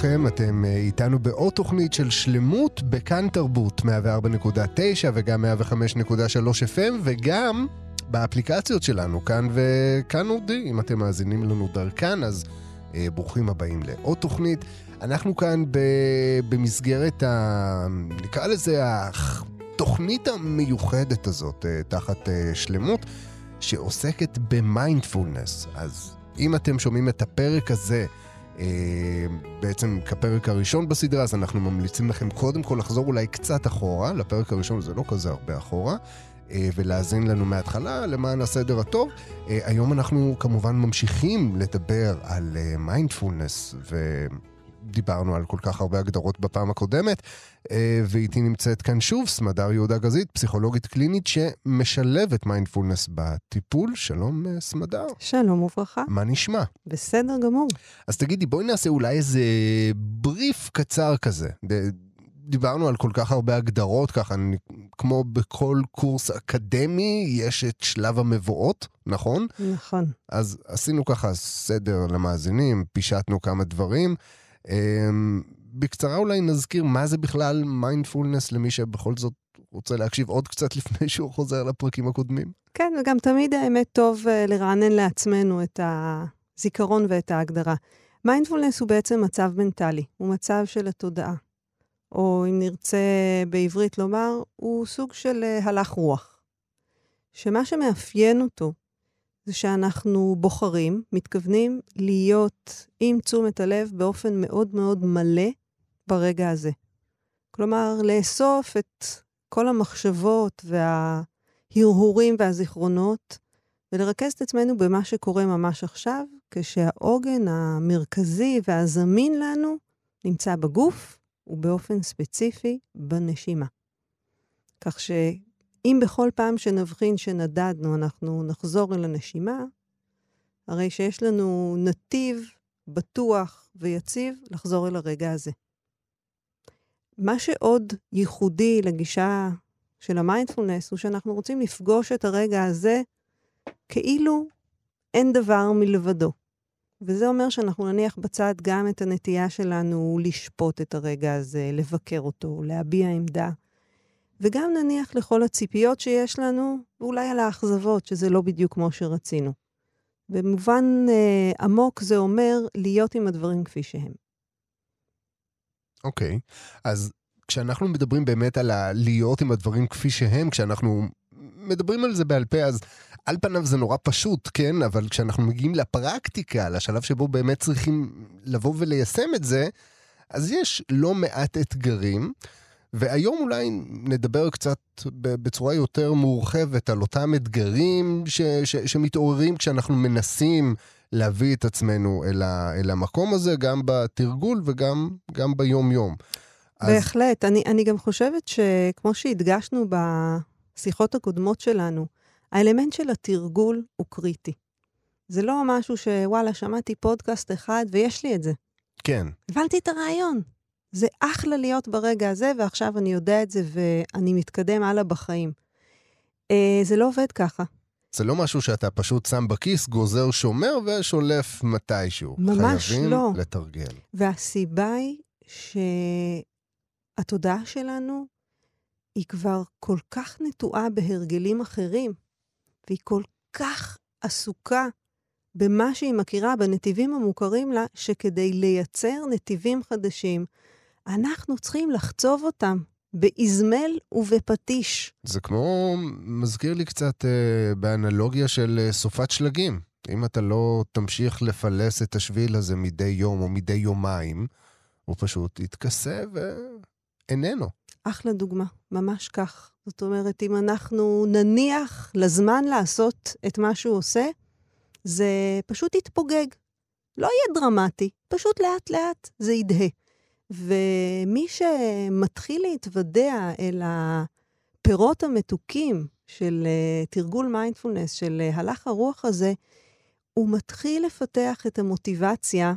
לכם, אתם אה, איתנו בעוד תוכנית של שלמות בכאן תרבות, 104.9 וגם 105.3 FM, וגם באפליקציות שלנו, כאן וכאן אודי, אם אתם מאזינים לנו דרכן, אז אה, ברוכים הבאים לעוד תוכנית. אנחנו כאן ב, במסגרת, ה, נקרא לזה, התוכנית המיוחדת הזאת, אה, תחת אה, שלמות, שעוסקת במיינדפולנס. אז אם אתם שומעים את הפרק הזה, בעצם כפרק הראשון בסדרה, אז אנחנו ממליצים לכם קודם כל לחזור אולי קצת אחורה, לפרק הראשון זה לא כזה הרבה אחורה, אה, ולהאזין לנו מההתחלה למען הסדר הטוב. אה, היום אנחנו כמובן ממשיכים לדבר על מיינדפולנס, ו... דיברנו על כל כך הרבה הגדרות בפעם הקודמת, אה, ואיתי נמצאת כאן שוב סמדר יהודה גזית, פסיכולוגית קלינית שמשלבת מיינדפולנס בטיפול. שלום, אה, סמדר. שלום וברכה. מה נשמע? בסדר גמור. אז תגידי, בואי נעשה אולי איזה בריף קצר כזה. דיברנו על כל כך הרבה הגדרות, ככה, אני, כמו בכל קורס אקדמי, יש את שלב המבואות, נכון? נכון. אז עשינו ככה סדר למאזינים, פישטנו כמה דברים. אמ, בקצרה אולי נזכיר מה זה בכלל מיינדפולנס למי שבכל זאת רוצה להקשיב עוד קצת לפני שהוא חוזר לפרקים הקודמים. כן, וגם תמיד האמת טוב אה, לרענן לעצמנו את הזיכרון ואת ההגדרה. מיינדפולנס הוא בעצם מצב מנטלי, הוא מצב של התודעה. או אם נרצה בעברית לומר, הוא סוג של אה, הלך רוח. שמה שמאפיין אותו זה שאנחנו בוחרים, מתכוונים להיות עם תשומת הלב באופן מאוד מאוד מלא ברגע הזה. כלומר, לאסוף את כל המחשבות וההרהורים והזיכרונות, ולרכז את עצמנו במה שקורה ממש עכשיו, כשהעוגן המרכזי והזמין לנו נמצא בגוף, ובאופן ספציפי בנשימה. כך ש... אם בכל פעם שנבחין שנדדנו אנחנו נחזור אל הנשימה, הרי שיש לנו נתיב בטוח ויציב לחזור אל הרגע הזה. מה שעוד ייחודי לגישה של המיינדפולנס הוא שאנחנו רוצים לפגוש את הרגע הזה כאילו אין דבר מלבדו. וזה אומר שאנחנו נניח בצד גם את הנטייה שלנו לשפוט את הרגע הזה, לבקר אותו, להביע עמדה. וגם נניח לכל הציפיות שיש לנו, ואולי על האכזבות, שזה לא בדיוק כמו שרצינו. במובן אה, עמוק זה אומר להיות עם הדברים כפי שהם. אוקיי, okay. אז כשאנחנו מדברים באמת על ה- להיות עם הדברים כפי שהם, כשאנחנו מדברים על זה בעל פה, אז על פניו זה נורא פשוט, כן? אבל כשאנחנו מגיעים לפרקטיקה, לשלב שבו באמת צריכים לבוא וליישם את זה, אז יש לא מעט אתגרים. והיום אולי נדבר קצת בצורה יותר מורחבת על אותם אתגרים ש, ש, שמתעוררים כשאנחנו מנסים להביא את עצמנו אל, ה, אל המקום הזה, גם בתרגול וגם גם ביום-יום. בהחלט. אז... אני, אני גם חושבת שכמו שהדגשנו בשיחות הקודמות שלנו, האלמנט של התרגול הוא קריטי. זה לא משהו שוואלה, שמעתי פודקאסט אחד ויש לי את זה. כן. הבנתי את הרעיון. זה אחלה להיות ברגע הזה, ועכשיו אני יודע את זה ואני מתקדם הלאה בחיים. אה, זה לא עובד ככה. זה לא משהו שאתה פשוט שם בכיס, גוזר שומר ושולף מתישהו. ממש חייבים לא. חייבים לתרגל. והסיבה היא שהתודעה שלנו היא כבר כל כך נטועה בהרגלים אחרים, והיא כל כך עסוקה במה שהיא מכירה, בנתיבים המוכרים לה, שכדי לייצר נתיבים חדשים, אנחנו צריכים לחצוב אותם באזמל ובפטיש. זה כמו, מזכיר לי קצת אה, באנלוגיה של אה, סופת שלגים. אם אתה לא תמשיך לפלס את השביל הזה מדי יום או מדי יומיים, הוא פשוט יתכסה ואיננו. אחלה דוגמה, ממש כך. זאת אומרת, אם אנחנו נניח לזמן לעשות את מה שהוא עושה, זה פשוט יתפוגג. לא יהיה דרמטי, פשוט לאט-לאט זה ידהה. ומי שמתחיל להתוודע אל הפירות המתוקים של uh, תרגול מיינדפולנס, של uh, הלך הרוח הזה, הוא מתחיל לפתח את המוטיבציה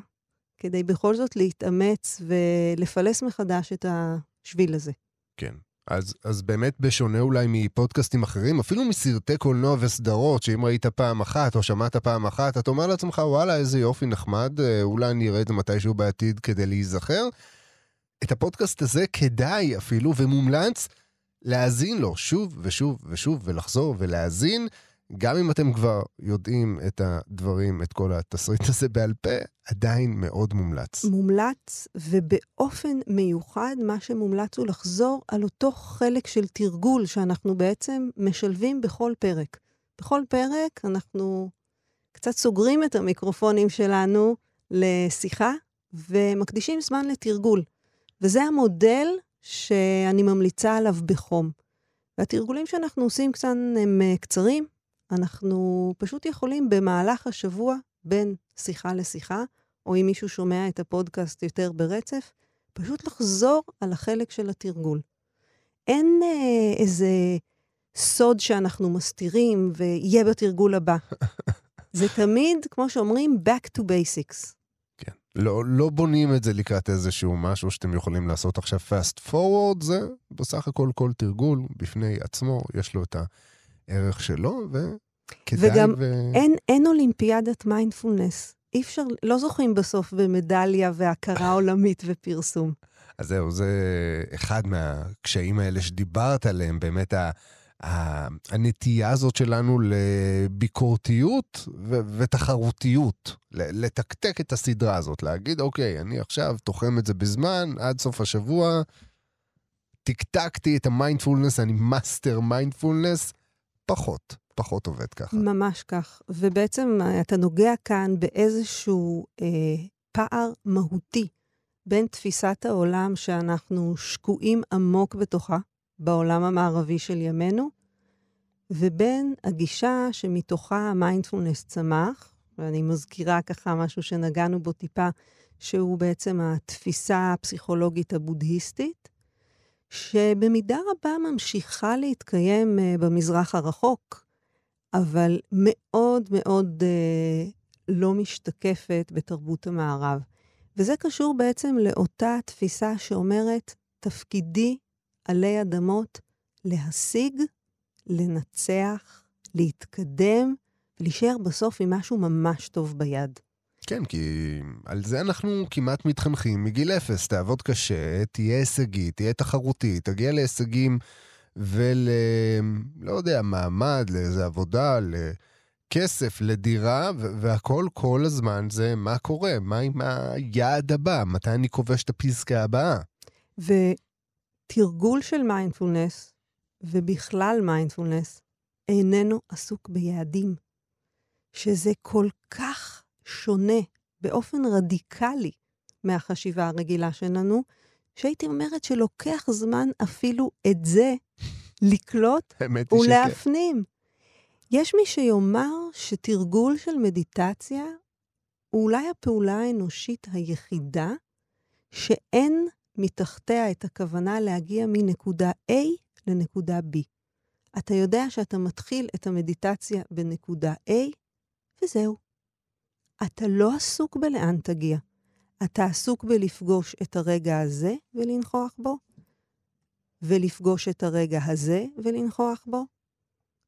כדי בכל זאת להתאמץ ולפלס מחדש את השביל הזה. כן. אז, אז באמת בשונה אולי מפודקאסטים אחרים, אפילו מסרטי קולנוע וסדרות, שאם ראית פעם אחת או שמעת פעם אחת, אתה אומר לעצמך, וואלה, איזה יופי נחמד, אה, אולי אני אראה את זה מתישהו בעתיד כדי להיזכר. את הפודקאסט הזה כדאי אפילו ומומלץ להאזין לו שוב ושוב ושוב ולחזור ולהאזין. גם אם אתם כבר יודעים את הדברים, את כל התסריט הזה בעל פה, עדיין מאוד מומלץ. מומלץ, ובאופן מיוחד, מה שמומלץ הוא לחזור על אותו חלק של תרגול שאנחנו בעצם משלבים בכל פרק. בכל פרק אנחנו קצת סוגרים את המיקרופונים שלנו לשיחה ומקדישים זמן לתרגול. וזה המודל שאני ממליצה עליו בחום. והתרגולים שאנחנו עושים קצת הם אה, קצרים, אנחנו פשוט יכולים במהלך השבוע, בין שיחה לשיחה, או אם מישהו שומע את הפודקאסט יותר ברצף, פשוט לחזור על החלק של התרגול. אין אה, איזה סוד שאנחנו מסתירים ויהיה בתרגול הבא. זה תמיד, כמו שאומרים, back to basics. לא, לא בונים את זה לקראת איזשהו משהו שאתם יכולים לעשות עכשיו fast forward, זה בסך הכל כל תרגול בפני עצמו, יש לו את הערך שלו, וכדאי וגם ו... אין, אין אולימפיאדת מיינדפולנס. אי אפשר, לא זוכים בסוף במדליה והכרה עולמית ופרסום. אז זהו, זה אחד מהקשיים האלה שדיברת עליהם, באמת ה... הנטייה הזאת שלנו לביקורתיות ו- ותחרותיות, לתקתק את הסדרה הזאת, להגיד, אוקיי, אני עכשיו תוחם את זה בזמן, עד סוף השבוע, תקתקתי את המיינדפולנס, אני מאסטר מיינדפולנס, פחות, פחות עובד ככה. ממש כך. ובעצם אה, אתה נוגע כאן באיזשהו אה, פער מהותי בין תפיסת העולם שאנחנו שקועים עמוק בתוכה, בעולם המערבי של ימינו, ובין הגישה שמתוכה המיינדפולנס צמח, ואני מזכירה ככה משהו שנגענו בו טיפה, שהוא בעצם התפיסה הפסיכולוגית הבודהיסטית, שבמידה רבה ממשיכה להתקיים uh, במזרח הרחוק, אבל מאוד מאוד uh, לא משתקפת בתרבות המערב. וזה קשור בעצם לאותה תפיסה שאומרת, תפקידי עלי אדמות להשיג, לנצח, להתקדם, ולהישאר בסוף עם משהו ממש טוב ביד. כן, כי על זה אנחנו כמעט מתחנכים מגיל אפס. תעבוד קשה, תהיה הישגי, תהיה תחרותי, תגיע להישגים ול... לא יודע, מעמד, לאיזה עבודה, לכסף, לדירה, והכל כל הזמן זה מה קורה, מה עם היעד הבא, מתי אני כובש את הפסקה הבאה. תרגול של מיינדפולנס, ובכלל מיינדפולנס, איננו עסוק ביעדים. שזה כל כך שונה באופן רדיקלי מהחשיבה הרגילה שלנו, שהייתי אומרת שלוקח זמן אפילו את זה לקלוט ולהפנים. יש מי שיאמר שתרגול של מדיטציה הוא אולי הפעולה האנושית היחידה שאין מתחתיה את הכוונה להגיע מנקודה A לנקודה B. אתה יודע שאתה מתחיל את המדיטציה בנקודה A, וזהו. אתה לא עסוק בלאן תגיע. אתה עסוק בלפגוש את הרגע הזה ולנכוח בו, ולפגוש את הרגע הזה ולנכוח בו,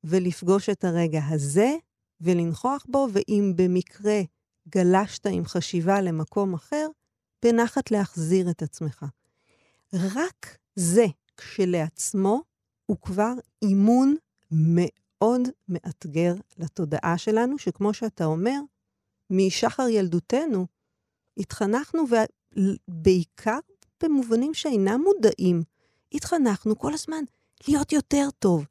ולפגוש את הרגע הזה ולנכוח בו, ואם במקרה גלשת עם חשיבה למקום אחר, בנחת להחזיר את עצמך. רק זה כשלעצמו הוא כבר אימון מאוד מאתגר לתודעה שלנו, שכמו שאתה אומר, משחר ילדותנו התחנכנו, ובעיקר במובנים שאינם מודעים, התחנכנו כל הזמן להיות יותר טוב,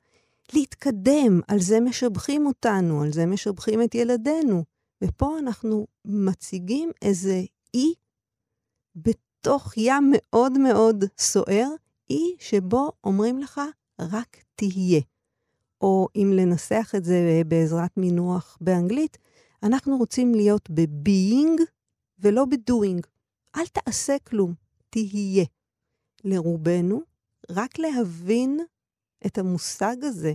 להתקדם, על זה משבחים אותנו, על זה משבחים את ילדינו. ופה אנחנו מציגים איזה אי בתוך ים מאוד מאוד סוער, אי שבו אומרים לך, רק תהיה. או אם לנסח את זה בעזרת מינוח באנגלית, אנחנו רוצים להיות ב-being ולא ב-doing. אל תעשה כלום, תהיה. לרובנו, רק להבין את המושג הזה,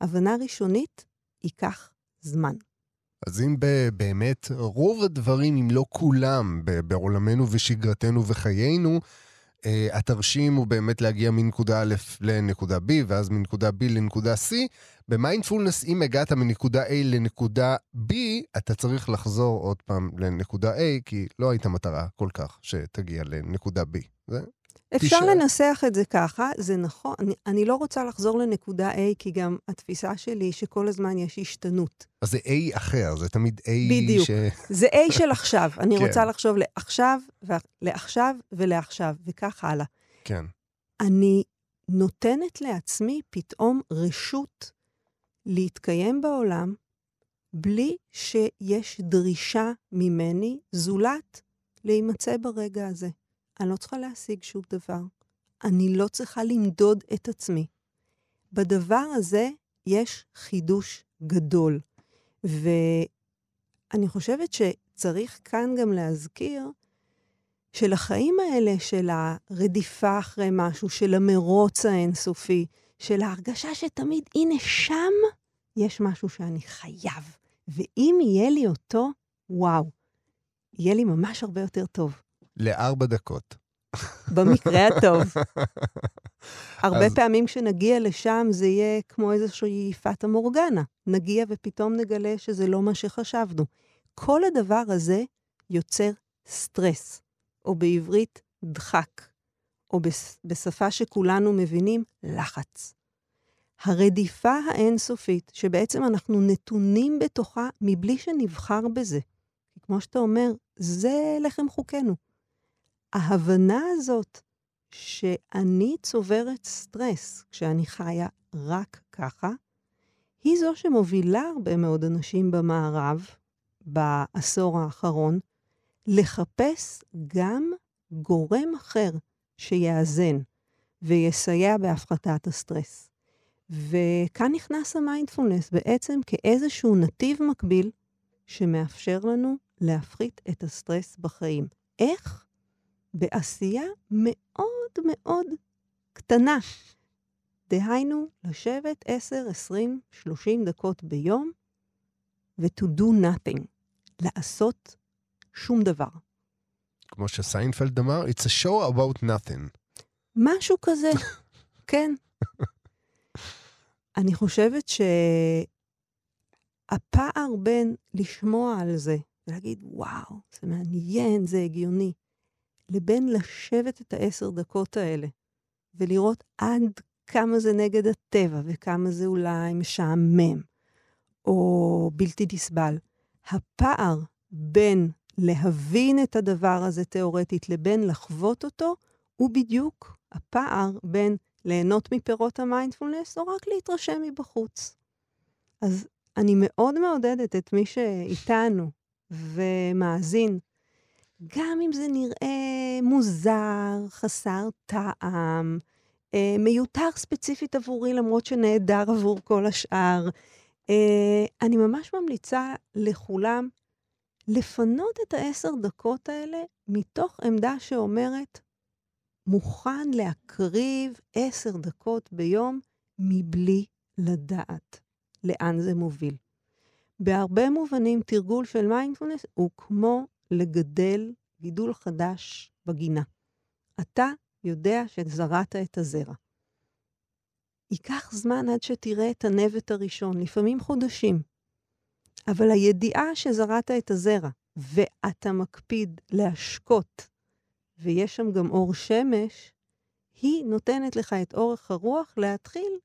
הבנה ראשונית, ייקח זמן. אז אם באמת רוב הדברים, אם לא כולם, בעולמנו ושגרתנו וחיינו, התרשים הוא באמת להגיע מנקודה א' לנקודה B, ואז מנקודה B לנקודה C. במיינדפולנס, אם הגעת מנקודה A לנקודה B, אתה צריך לחזור עוד פעם לנקודה A, כי לא הייתה מטרה כל כך שתגיע לנקודה B. זה אפשר תשאר. לנסח את זה ככה, זה נכון. אני, אני לא רוצה לחזור לנקודה A, כי גם התפיסה שלי היא שכל הזמן יש השתנות. אז זה A אחר, זה תמיד A בדיוק. ש... בדיוק. זה A של עכשיו. אני כן. רוצה לחשוב לעכשיו, לעכשיו ולעכשיו, וכך הלאה. כן. אני נותנת לעצמי פתאום רשות להתקיים בעולם בלי שיש דרישה ממני, זולת להימצא ברגע הזה. אני לא צריכה להשיג שום דבר. אני לא צריכה למדוד את עצמי. בדבר הזה יש חידוש גדול. ואני חושבת שצריך כאן גם להזכיר שלחיים האלה של הרדיפה אחרי משהו, של המרוץ האינסופי, של ההרגשה שתמיד, הנה, שם יש משהו שאני חייב. ואם יהיה לי אותו, וואו, יהיה לי ממש הרבה יותר טוב. לארבע דקות. במקרה הטוב. הרבה אז... פעמים כשנגיע לשם זה יהיה כמו איזושהי פאטה מורגנה. נגיע ופתאום נגלה שזה לא מה שחשבנו. כל הדבר הזה יוצר סטרס, או בעברית דחק, או בשפה שכולנו מבינים, לחץ. הרדיפה האינסופית, שבעצם אנחנו נתונים בתוכה מבלי שנבחר בזה. כמו שאתה אומר, זה לחם חוקנו. ההבנה הזאת שאני צוברת סטרס כשאני חיה רק ככה, היא זו שמובילה הרבה מאוד אנשים במערב, בעשור האחרון, לחפש גם גורם אחר שיאזן ויסייע בהפחתת הסטרס. וכאן נכנס המיינדפולנס בעצם כאיזשהו נתיב מקביל שמאפשר לנו להפחית את הסטרס בחיים. איך? בעשייה מאוד מאוד קטנה. דהיינו, לשבת 10, 20, 30 דקות ביום ו-to do nothing, לעשות שום דבר. כמו שסיינפלד אמר, it's a show about nothing. משהו כזה, כן. אני חושבת שהפער בין לשמוע על זה, ולהגיד, וואו, זה מעניין, זה הגיוני, לבין לשבת את העשר דקות האלה ולראות עד כמה זה נגד הטבע וכמה זה אולי משעמם או בלתי נסבל. הפער בין להבין את הדבר הזה תיאורטית לבין לחוות אותו, הוא בדיוק הפער בין ליהנות מפירות המיינדפולנס או רק להתרשם מבחוץ. אז אני מאוד מעודדת את מי שאיתנו ומאזין גם אם זה נראה מוזר, חסר טעם, אה, מיותר ספציפית עבורי, למרות שנהדר עבור כל השאר, אה, אני ממש ממליצה לכולם לפנות את העשר דקות האלה מתוך עמדה שאומרת, מוכן להקריב עשר דקות ביום מבלי לדעת לאן זה מוביל. בהרבה מובנים, תרגול של מיינדפולנס הוא כמו לגדל גידול חדש בגינה. אתה יודע שזרעת את הזרע. ייקח זמן עד שתראה את הנבט הראשון, לפעמים חודשים. אבל הידיעה שזרעת את הזרע, ואתה מקפיד להשקות, ויש שם גם אור שמש, היא נותנת לך את אורך הרוח להתחיל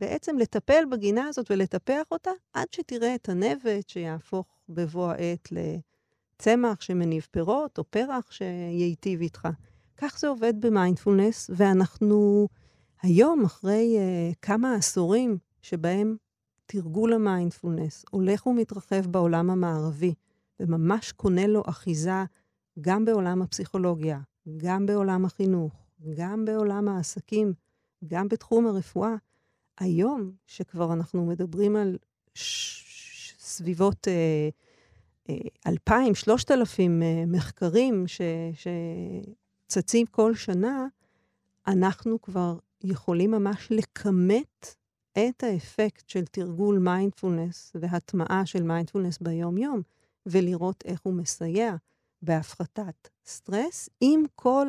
בעצם לטפל בגינה הזאת ולטפח אותה עד שתראה את הנבט שיהפוך בבוא העת לצמח שמניב פירות, או פרח שייטיב איתך. כך זה עובד במיינדפולנס, ואנחנו היום, אחרי uh, כמה עשורים שבהם תרגול המיינדפולנס הולך ומתרחב בעולם המערבי, וממש קונה לו אחיזה גם בעולם הפסיכולוגיה, גם בעולם החינוך, גם בעולם העסקים, גם בתחום הרפואה, היום, שכבר אנחנו מדברים על סביבות אה, אה, 2,000, 3,000 אה, מחקרים ש, שצצים כל שנה, אנחנו כבר יכולים ממש לכמת את האפקט של תרגול מיינדפולנס והטמעה של מיינדפולנס ביום-יום, ולראות איך הוא מסייע בהפחתת סטרס, עם כל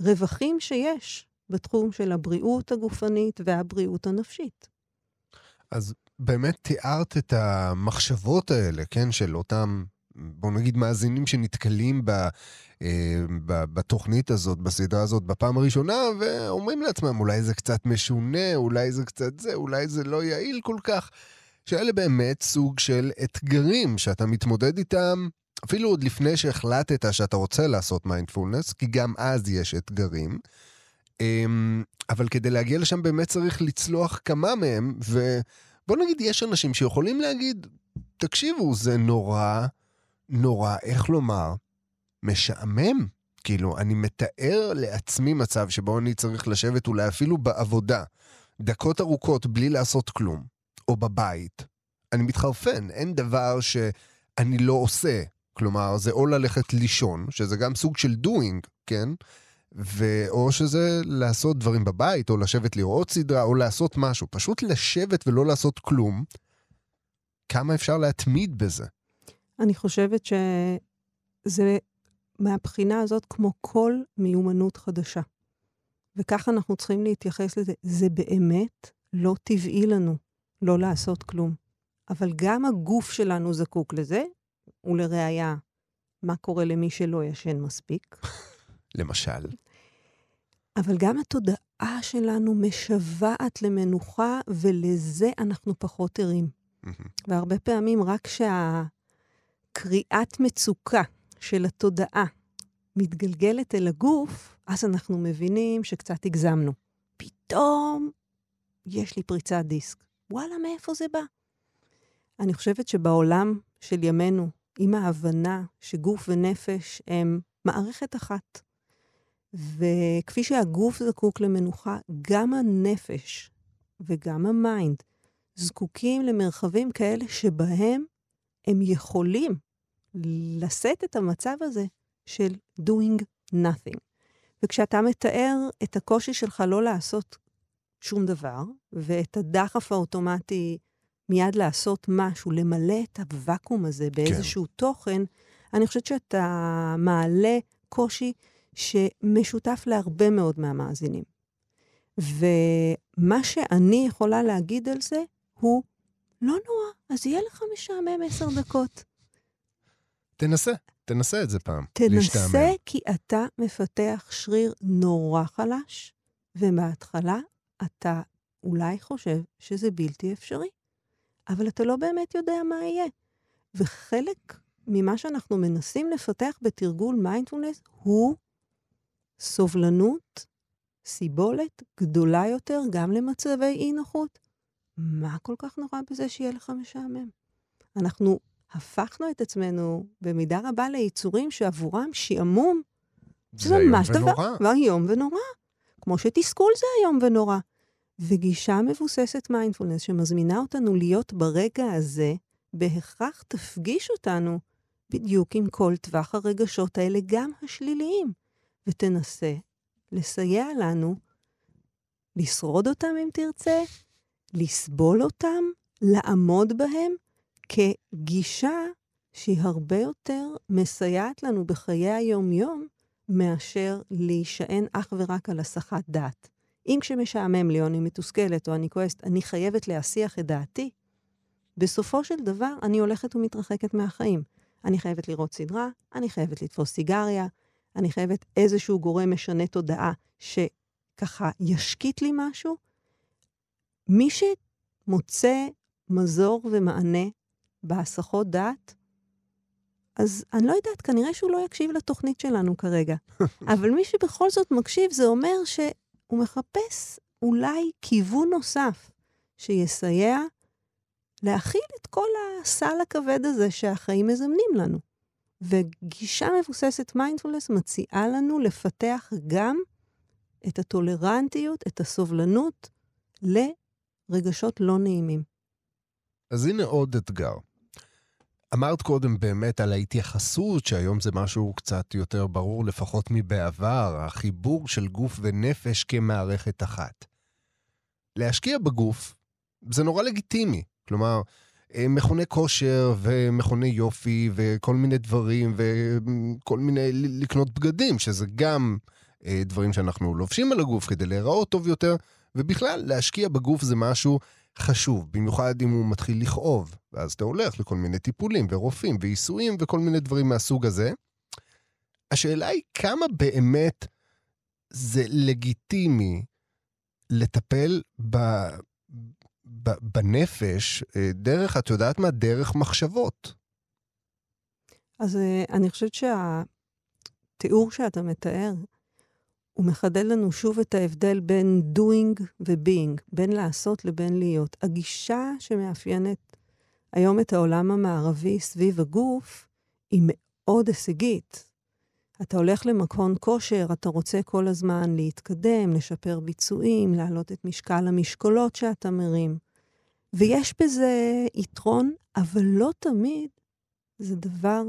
הרווחים שיש בתחום של הבריאות הגופנית והבריאות הנפשית. אז באמת תיארת את המחשבות האלה, כן, של אותם, בוא נגיד, מאזינים שנתקלים ב, אה, ב, בתוכנית הזאת, בסדרה הזאת, בפעם הראשונה, ואומרים לעצמם, אולי זה קצת משונה, אולי זה קצת זה, אולי זה לא יעיל כל כך. שאלה באמת סוג של אתגרים שאתה מתמודד איתם, אפילו עוד לפני שהחלטת שאתה רוצה לעשות מיינדפולנס, כי גם אז יש אתגרים. אמ, אבל כדי להגיע לשם באמת צריך לצלוח כמה מהם, ובוא נגיד, יש אנשים שיכולים להגיד, תקשיבו, זה נורא, נורא, איך לומר, משעמם. כאילו, אני מתאר לעצמי מצב שבו אני צריך לשבת אולי אפילו בעבודה, דקות ארוכות בלי לעשות כלום, או בבית. אני מתחרפן, אין דבר שאני לא עושה. כלומר, זה או ללכת לישון, שזה גם סוג של doing, כן? ואו שזה לעשות דברים בבית, או לשבת לראות סדרה, או לעשות משהו. פשוט לשבת ולא לעשות כלום. כמה אפשר להתמיד בזה? אני חושבת שזה מהבחינה הזאת כמו כל מיומנות חדשה. וככה אנחנו צריכים להתייחס לזה. זה באמת לא טבעי לנו לא לעשות כלום. אבל גם הגוף שלנו זקוק לזה, ולראיה, מה קורה למי שלא ישן מספיק? למשל. אבל גם התודעה שלנו משוועת למנוחה, ולזה אנחנו פחות ערים. והרבה פעמים רק כשהקריאת מצוקה של התודעה מתגלגלת אל הגוף, אז אנחנו מבינים שקצת הגזמנו. פתאום יש לי פריצת דיסק. וואלה, מאיפה זה בא? אני חושבת שבעולם של ימינו, עם ההבנה שגוף ונפש הם מערכת אחת, וכפי שהגוף זקוק למנוחה, גם הנפש וגם ה mind זקוקים למרחבים כאלה שבהם הם יכולים לשאת את המצב הזה של doing nothing. וכשאתה מתאר את הקושי שלך לא לעשות שום דבר, ואת הדחף האוטומטי מיד לעשות משהו, למלא את הוואקום הזה באיזשהו כן. תוכן, אני חושבת שאתה מעלה קושי שמשותף להרבה מאוד מהמאזינים. ומה שאני יכולה להגיד על זה הוא, לא נורא, אז יהיה לך משעמם עשר דקות. תנסה, תנסה את זה פעם. תנסה, להשתעמם. כי אתה מפתח שריר נורא חלש, ומההתחלה אתה אולי חושב שזה בלתי אפשרי, אבל אתה לא באמת יודע מה יהיה. וחלק ממה שאנחנו מנסים לפתח בתרגול מיינדפולנס הוא סובלנות, סיבולת גדולה יותר גם למצבי אי-נוחות. מה כל כך נורא בזה שיהיה לך משעמם? אנחנו הפכנו את עצמנו במידה רבה ליצורים שעבורם שעמום זה ממש דבר, איום ונורא. כמו שתסכול זה איום ונורא. וגישה מבוססת מיינדפולנס שמזמינה אותנו להיות ברגע הזה, בהכרח תפגיש אותנו בדיוק עם כל טווח הרגשות האלה, גם השליליים. ותנסה לסייע לנו לשרוד אותם אם תרצה, לסבול אותם, לעמוד בהם כגישה שהיא הרבה יותר מסייעת לנו בחיי היום-יום מאשר להישען אך ורק על הסחת דעת. אם כשמשעמם לי או אני מתוסכלת או אני כועסת, אני חייבת להסיח את דעתי, בסופו של דבר אני הולכת ומתרחקת מהחיים. אני חייבת לראות סדרה, אני חייבת לתפוס סיגריה, אני חייבת איזשהו גורם משנה תודעה שככה ישקיט לי משהו. מי שמוצא מזור ומענה בהסחות דעת, אז אני לא יודעת, כנראה שהוא לא יקשיב לתוכנית שלנו כרגע. אבל מי שבכל זאת מקשיב, זה אומר שהוא מחפש אולי כיוון נוסף שיסייע להכיל את כל הסל הכבד הזה שהחיים מזמנים לנו. וגישה מבוססת מיינדפולנס מציעה לנו לפתח גם את הטולרנטיות, את הסובלנות לרגשות לא נעימים. אז הנה עוד אתגר. אמרת קודם באמת על ההתייחסות, שהיום זה משהו קצת יותר ברור, לפחות מבעבר, החיבור של גוף ונפש כמערכת אחת. להשקיע בגוף זה נורא לגיטימי. כלומר, מכוני כושר ומכוני יופי וכל מיני דברים וכל מיני לקנות בגדים, שזה גם אה, דברים שאנחנו לובשים על הגוף כדי להיראות טוב יותר, ובכלל, להשקיע בגוף זה משהו חשוב, במיוחד אם הוא מתחיל לכאוב, ואז אתה הולך לכל מיני טיפולים ורופאים ועיסויים וכל מיני דברים מהסוג הזה. השאלה היא כמה באמת זה לגיטימי לטפל ב, בנפש אה, דרך, את יודעת מה? דרך מחשבות. אז אה, אני חושבת שהתיאור שאתה מתאר, הוא מחדד לנו שוב את ההבדל בין doing ו-being, בין לעשות לבין להיות. הגישה שמאפיינת היום את העולם המערבי סביב הגוף היא מאוד הישגית. אתה הולך למכון כושר, אתה רוצה כל הזמן להתקדם, לשפר ביצועים, להעלות את משקל המשקולות שאתה מרים. ויש בזה יתרון, אבל לא תמיד זה דבר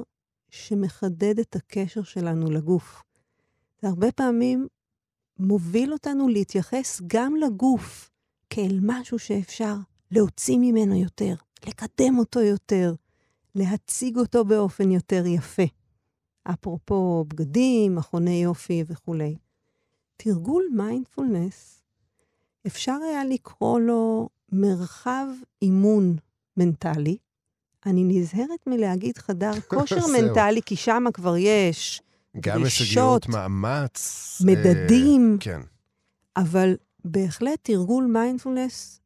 שמחדד את הקשר שלנו לגוף. זה הרבה פעמים מוביל אותנו להתייחס גם לגוף כאל משהו שאפשר להוציא ממנו יותר, לקדם אותו יותר, להציג אותו באופן יותר יפה. אפרופו בגדים, מכוני יופי וכולי. תרגול מיינדפולנס, אפשר היה לקרוא לו מרחב אימון מנטלי. אני נזהרת מלהגיד חדר כושר מנטלי, כי שם כבר יש גם הישגיות, מאמץ. מדדים. אה, כן. אבל בהחלט תרגול מיינדפולנס,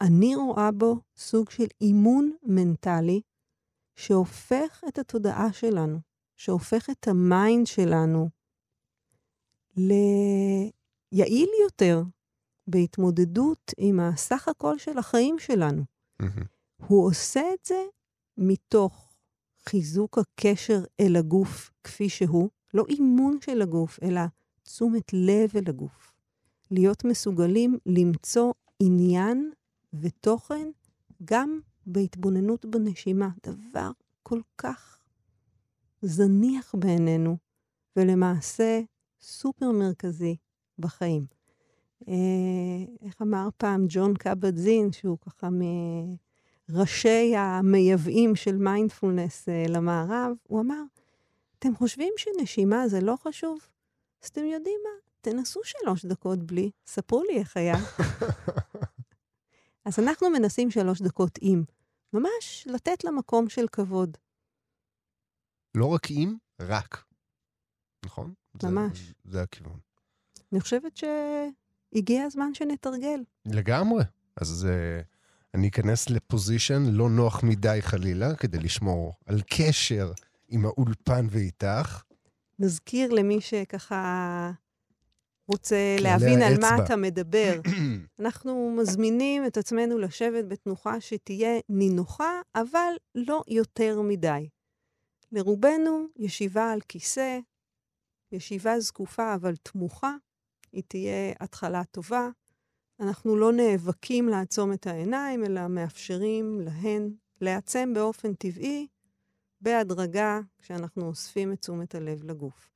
אני רואה בו סוג של אימון מנטלי שהופך את התודעה שלנו שהופך את ה mind שלנו ליעיל יותר בהתמודדות עם הסך הכל של החיים שלנו. Mm-hmm. הוא עושה את זה מתוך חיזוק הקשר אל הגוף כפי שהוא, לא אימון של הגוף, אלא תשומת לב אל הגוף. להיות מסוגלים למצוא עניין ותוכן גם בהתבוננות בנשימה, דבר כל כך זניח בעינינו, ולמעשה סופר מרכזי בחיים. אה, איך אמר פעם ג'ון קבט-זין, שהוא ככה מראשי המייבאים של מיינדפולנס אה, למערב, הוא אמר, אתם חושבים שנשימה זה לא חשוב? אז אתם יודעים מה? תנסו שלוש דקות בלי, ספרו לי איך היה. אז אנחנו מנסים שלוש דקות עם, ממש לתת למקום של כבוד. לא רק אם, רק. נכון? ממש. זה, זה הכיוון. אני חושבת שהגיע הזמן שנתרגל. לגמרי. אז uh, אני אכנס לפוזיישן לא נוח מדי חלילה, כדי לשמור על קשר עם האולפן ואיתך. נזכיר למי שככה רוצה להבין על מה אתה מדבר. אנחנו מזמינים את עצמנו לשבת בתנוחה שתהיה נינוחה, אבל לא יותר מדי. לרובנו, ישיבה על כיסא, ישיבה זקופה אבל תמוכה, היא תהיה התחלה טובה. אנחנו לא נאבקים לעצום את העיניים, אלא מאפשרים להן לעצם באופן טבעי, בהדרגה, כשאנחנו אוספים את תשומת הלב לגוף.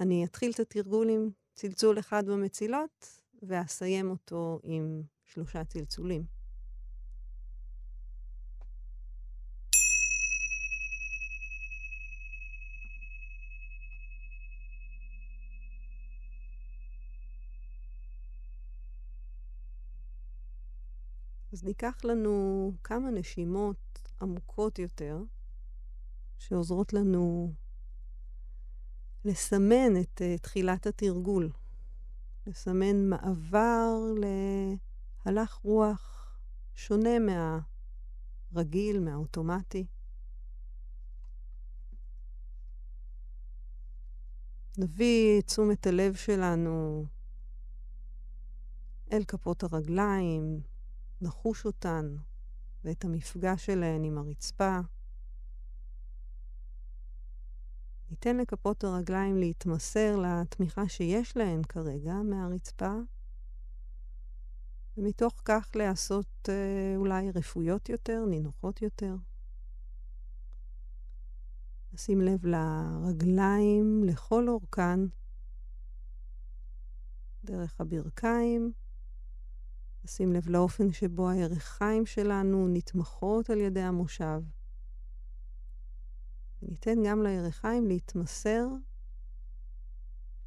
אני אתחיל את התרגול עם צלצול אחד במצילות, ואסיים אותו עם שלושה צלצולים. אז ניקח לנו כמה נשימות עמוקות יותר, שעוזרות לנו לסמן את uh, תחילת התרגול, לסמן מעבר להלך רוח שונה מהרגיל, מהאוטומטי. נביא את תשומת הלב שלנו אל כפות הרגליים, נחוש אותן ואת המפגש שלהן עם הרצפה. ניתן לכפות הרגליים להתמסר לתמיכה שיש להן כרגע מהרצפה, ומתוך כך להיעשות אה, אולי רפויות יותר, נינוחות יותר. נשים לב לרגליים לכל אורכן, דרך הברכיים, נשים לב לאופן שבו הירכיים שלנו נתמכות על ידי המושב. וניתן גם לירכיים להתמסר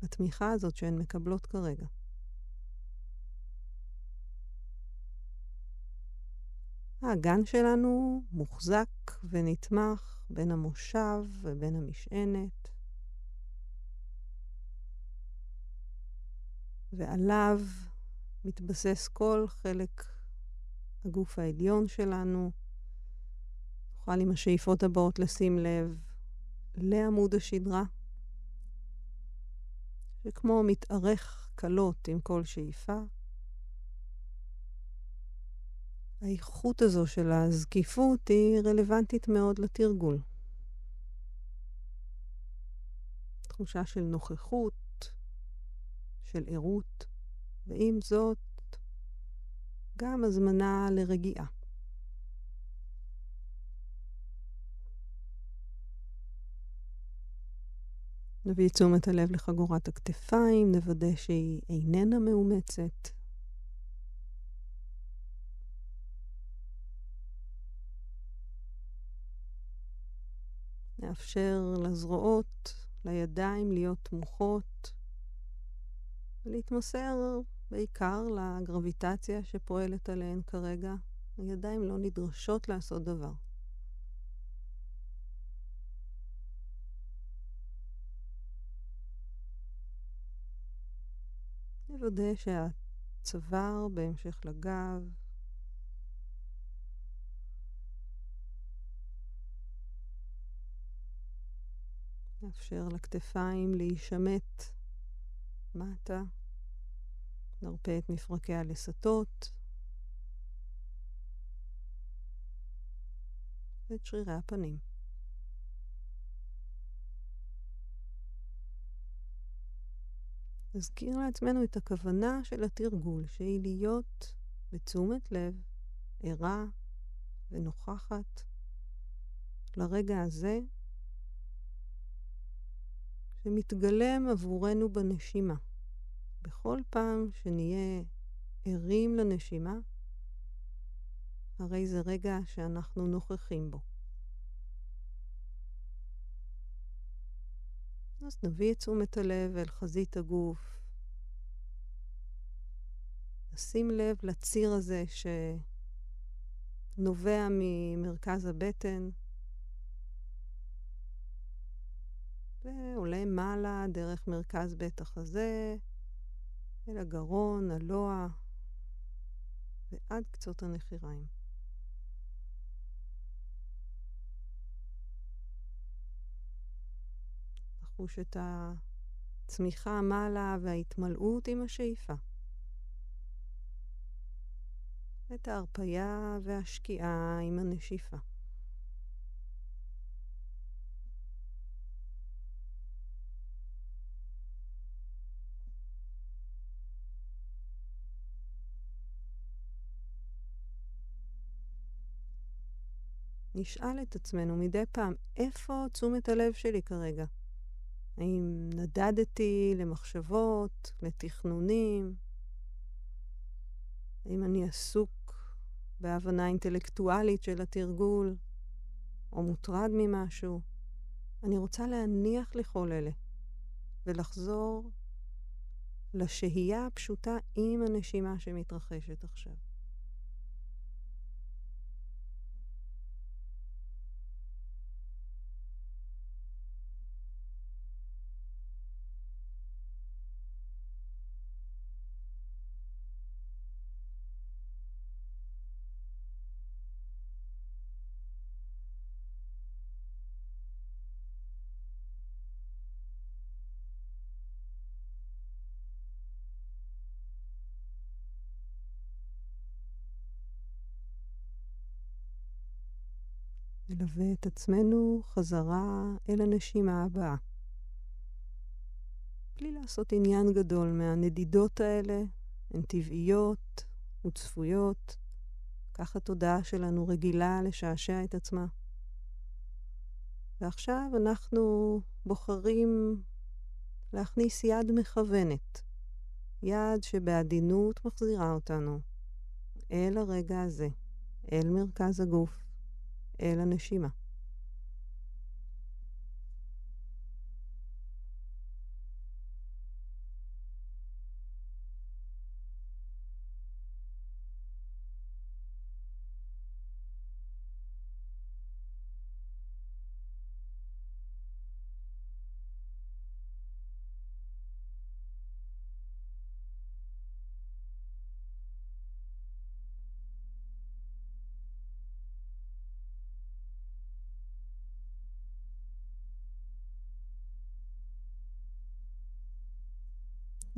לתמיכה הזאת שהן מקבלות כרגע. האגן שלנו מוחזק ונתמך בין המושב ובין המשענת, ועליו מתבסס כל חלק הגוף העליון שלנו. נוכל עם השאיפות הבאות לשים לב לעמוד השדרה, שכמו מתארך קלות עם כל שאיפה. האיכות הזו של הזקיפות היא רלוונטית מאוד לתרגול. תחושה של נוכחות, של ערות, ועם זאת, גם הזמנה לרגיעה. נביא תשומת הלב לחגורת הכתפיים, נוודא שהיא איננה מאומצת. נאפשר לזרועות, לידיים להיות תמוכות, ולהתמסר בעיקר לגרביטציה שפועלת עליהן כרגע. הידיים לא נדרשות לעשות דבר. נוודא שהצוואר בהמשך לגב נאפשר לכתפיים להישמט מטה. נרפה את מפרקי הלסתות ואת שרירי הפנים. נזכיר לעצמנו את הכוונה של התרגול, שהיא להיות בתשומת לב, ערה ונוכחת לרגע הזה שמתגלם עבורנו בנשימה. בכל פעם שנהיה ערים לנשימה, הרי זה רגע שאנחנו נוכחים בו. אז נביא את תשומת הלב אל חזית הגוף. נשים לב לציר הזה שנובע ממרכז הבטן, ועולה מעלה דרך מרכז בית החזה, אל הגרון, הלוע, ועד קצות הנחיריים. לחוש את הצמיחה מעלה וההתמלאות עם השאיפה. את ההרפייה והשקיעה עם הנשיפה. נשאל את עצמנו מדי פעם, איפה תשומת הלב שלי כרגע? האם נדדתי למחשבות, לתכנונים? האם אני עסוק בהבנה אינטלקטואלית של התרגול, או מוטרד ממשהו? אני רוצה להניח לכל אלה ולחזור לשהייה הפשוטה עם הנשימה שמתרחשת עכשיו. נלווה את עצמנו חזרה אל הנשימה הבאה. בלי לעשות עניין גדול מהנדידות האלה, הן טבעיות וצפויות. כך התודעה שלנו רגילה לשעשע את עצמה. ועכשיו אנחנו בוחרים להכניס יד מכוונת, יד שבעדינות מחזירה אותנו אל הרגע הזה, אל מרכז הגוף, אל הנשימה.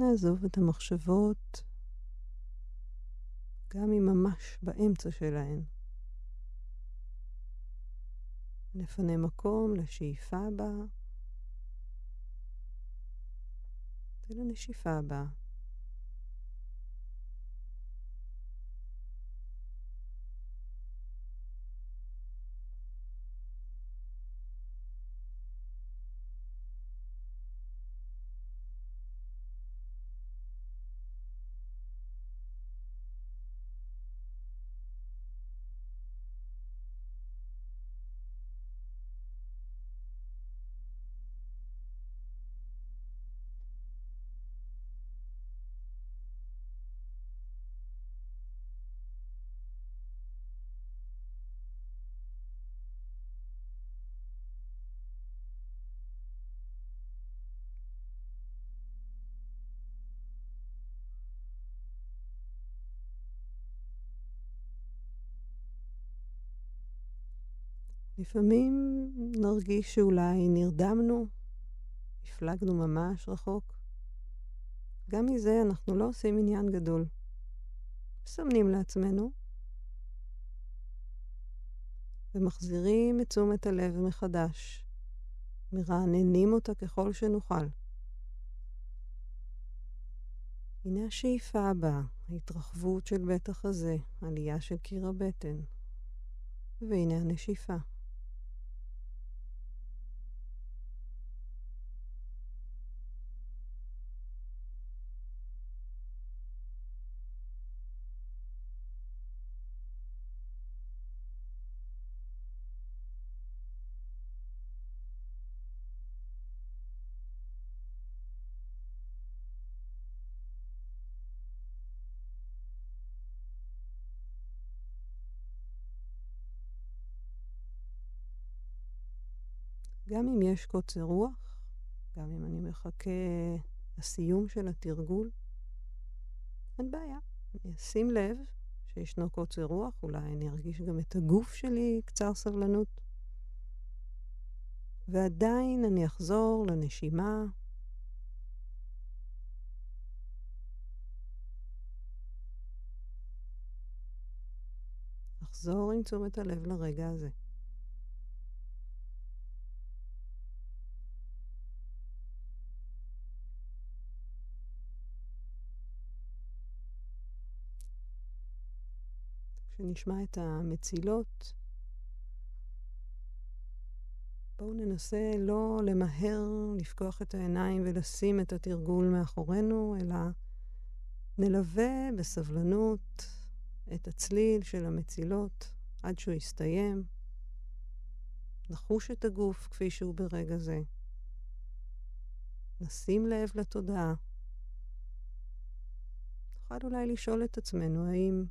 נעזוב את המחשבות, גם אם ממש באמצע שלהן. נפנה מקום לשאיפה הבאה ולנשיפה הבאה. לפעמים נרגיש שאולי נרדמנו, הפלגנו ממש רחוק. גם מזה אנחנו לא עושים עניין גדול. מסמנים לעצמנו ומחזירים את תשומת הלב מחדש, מרעננים אותה ככל שנוכל. הנה השאיפה הבאה, ההתרחבות של בית החזה, עלייה של קיר הבטן, והנה הנשיפה. גם אם יש קוצר רוח, גם אם אני מחכה לסיום של התרגול, אין בעיה. אני אשים לב שישנו קוצר רוח, אולי אני ארגיש גם את הגוף שלי קצר סבלנות. ועדיין אני אחזור לנשימה. אחזור עם תשומת הלב לרגע הזה. שנשמע את המצילות. בואו ננסה לא למהר לפקוח את העיניים ולשים את התרגול מאחורינו, אלא נלווה בסבלנות את הצליל של המצילות עד שהוא יסתיים. נחוש את הגוף כפי שהוא ברגע זה. נשים לב לתודעה. נוכל אולי לשאול את עצמנו האם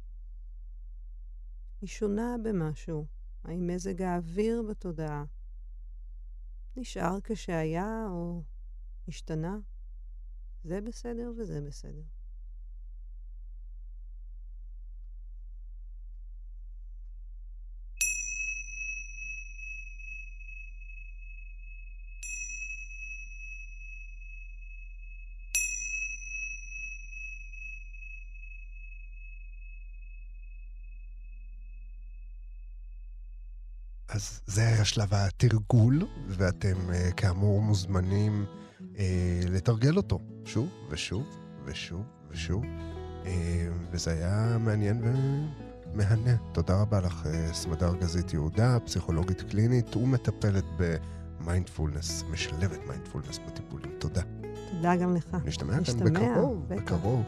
היא שונה במשהו. האם מזג האוויר בתודעה נשאר כשהיה או השתנה? זה בסדר וזה בסדר. אז זה היה שלב התרגול, ואתם uh, כאמור מוזמנים uh, לתרגל אותו שוב ושוב ושוב ושוב, uh, וזה היה מעניין ומהנה. תודה רבה לך, uh, סמדר גזית יהודה, פסיכולוגית קלינית ומטפלת במיינדפולנס, משלבת מיינדפולנס בטיפולים. תודה. תודה גם לך. נשתמע כאן בקרוב, בקרוב.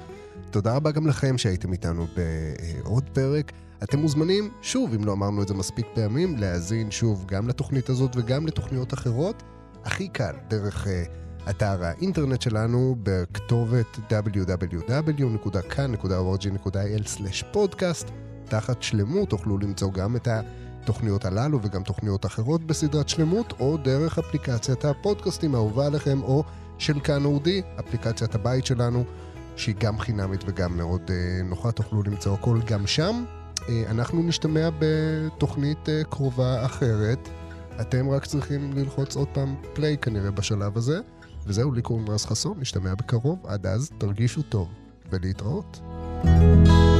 תודה רבה גם לכם שהייתם איתנו בעוד פרק. אתם מוזמנים, שוב, אם לא אמרנו את זה מספיק פעמים, להאזין שוב גם לתוכנית הזאת וגם לתוכניות אחרות. הכי קל, דרך uh, אתר האינטרנט שלנו בכתובת www.kan.org.il/פודקאסט. תחת שלמות תוכלו למצוא גם את התוכניות הללו וגם תוכניות אחרות בסדרת שלמות, או דרך אפליקציית הפודקאסטים האהובה עליכם, או של כאן אודי, אפליקציית הבית שלנו, שהיא גם חינמית וגם מאוד uh, נוחה, תוכלו למצוא הכל גם שם. Uh, אנחנו נשתמע בתוכנית uh, קרובה אחרת. אתם רק צריכים ללחוץ עוד פעם פליי כנראה בשלב הזה. וזהו, לי קוראים רז חסון, נשתמע בקרוב. עד אז, תרגישו טוב, ולהתראות. thank you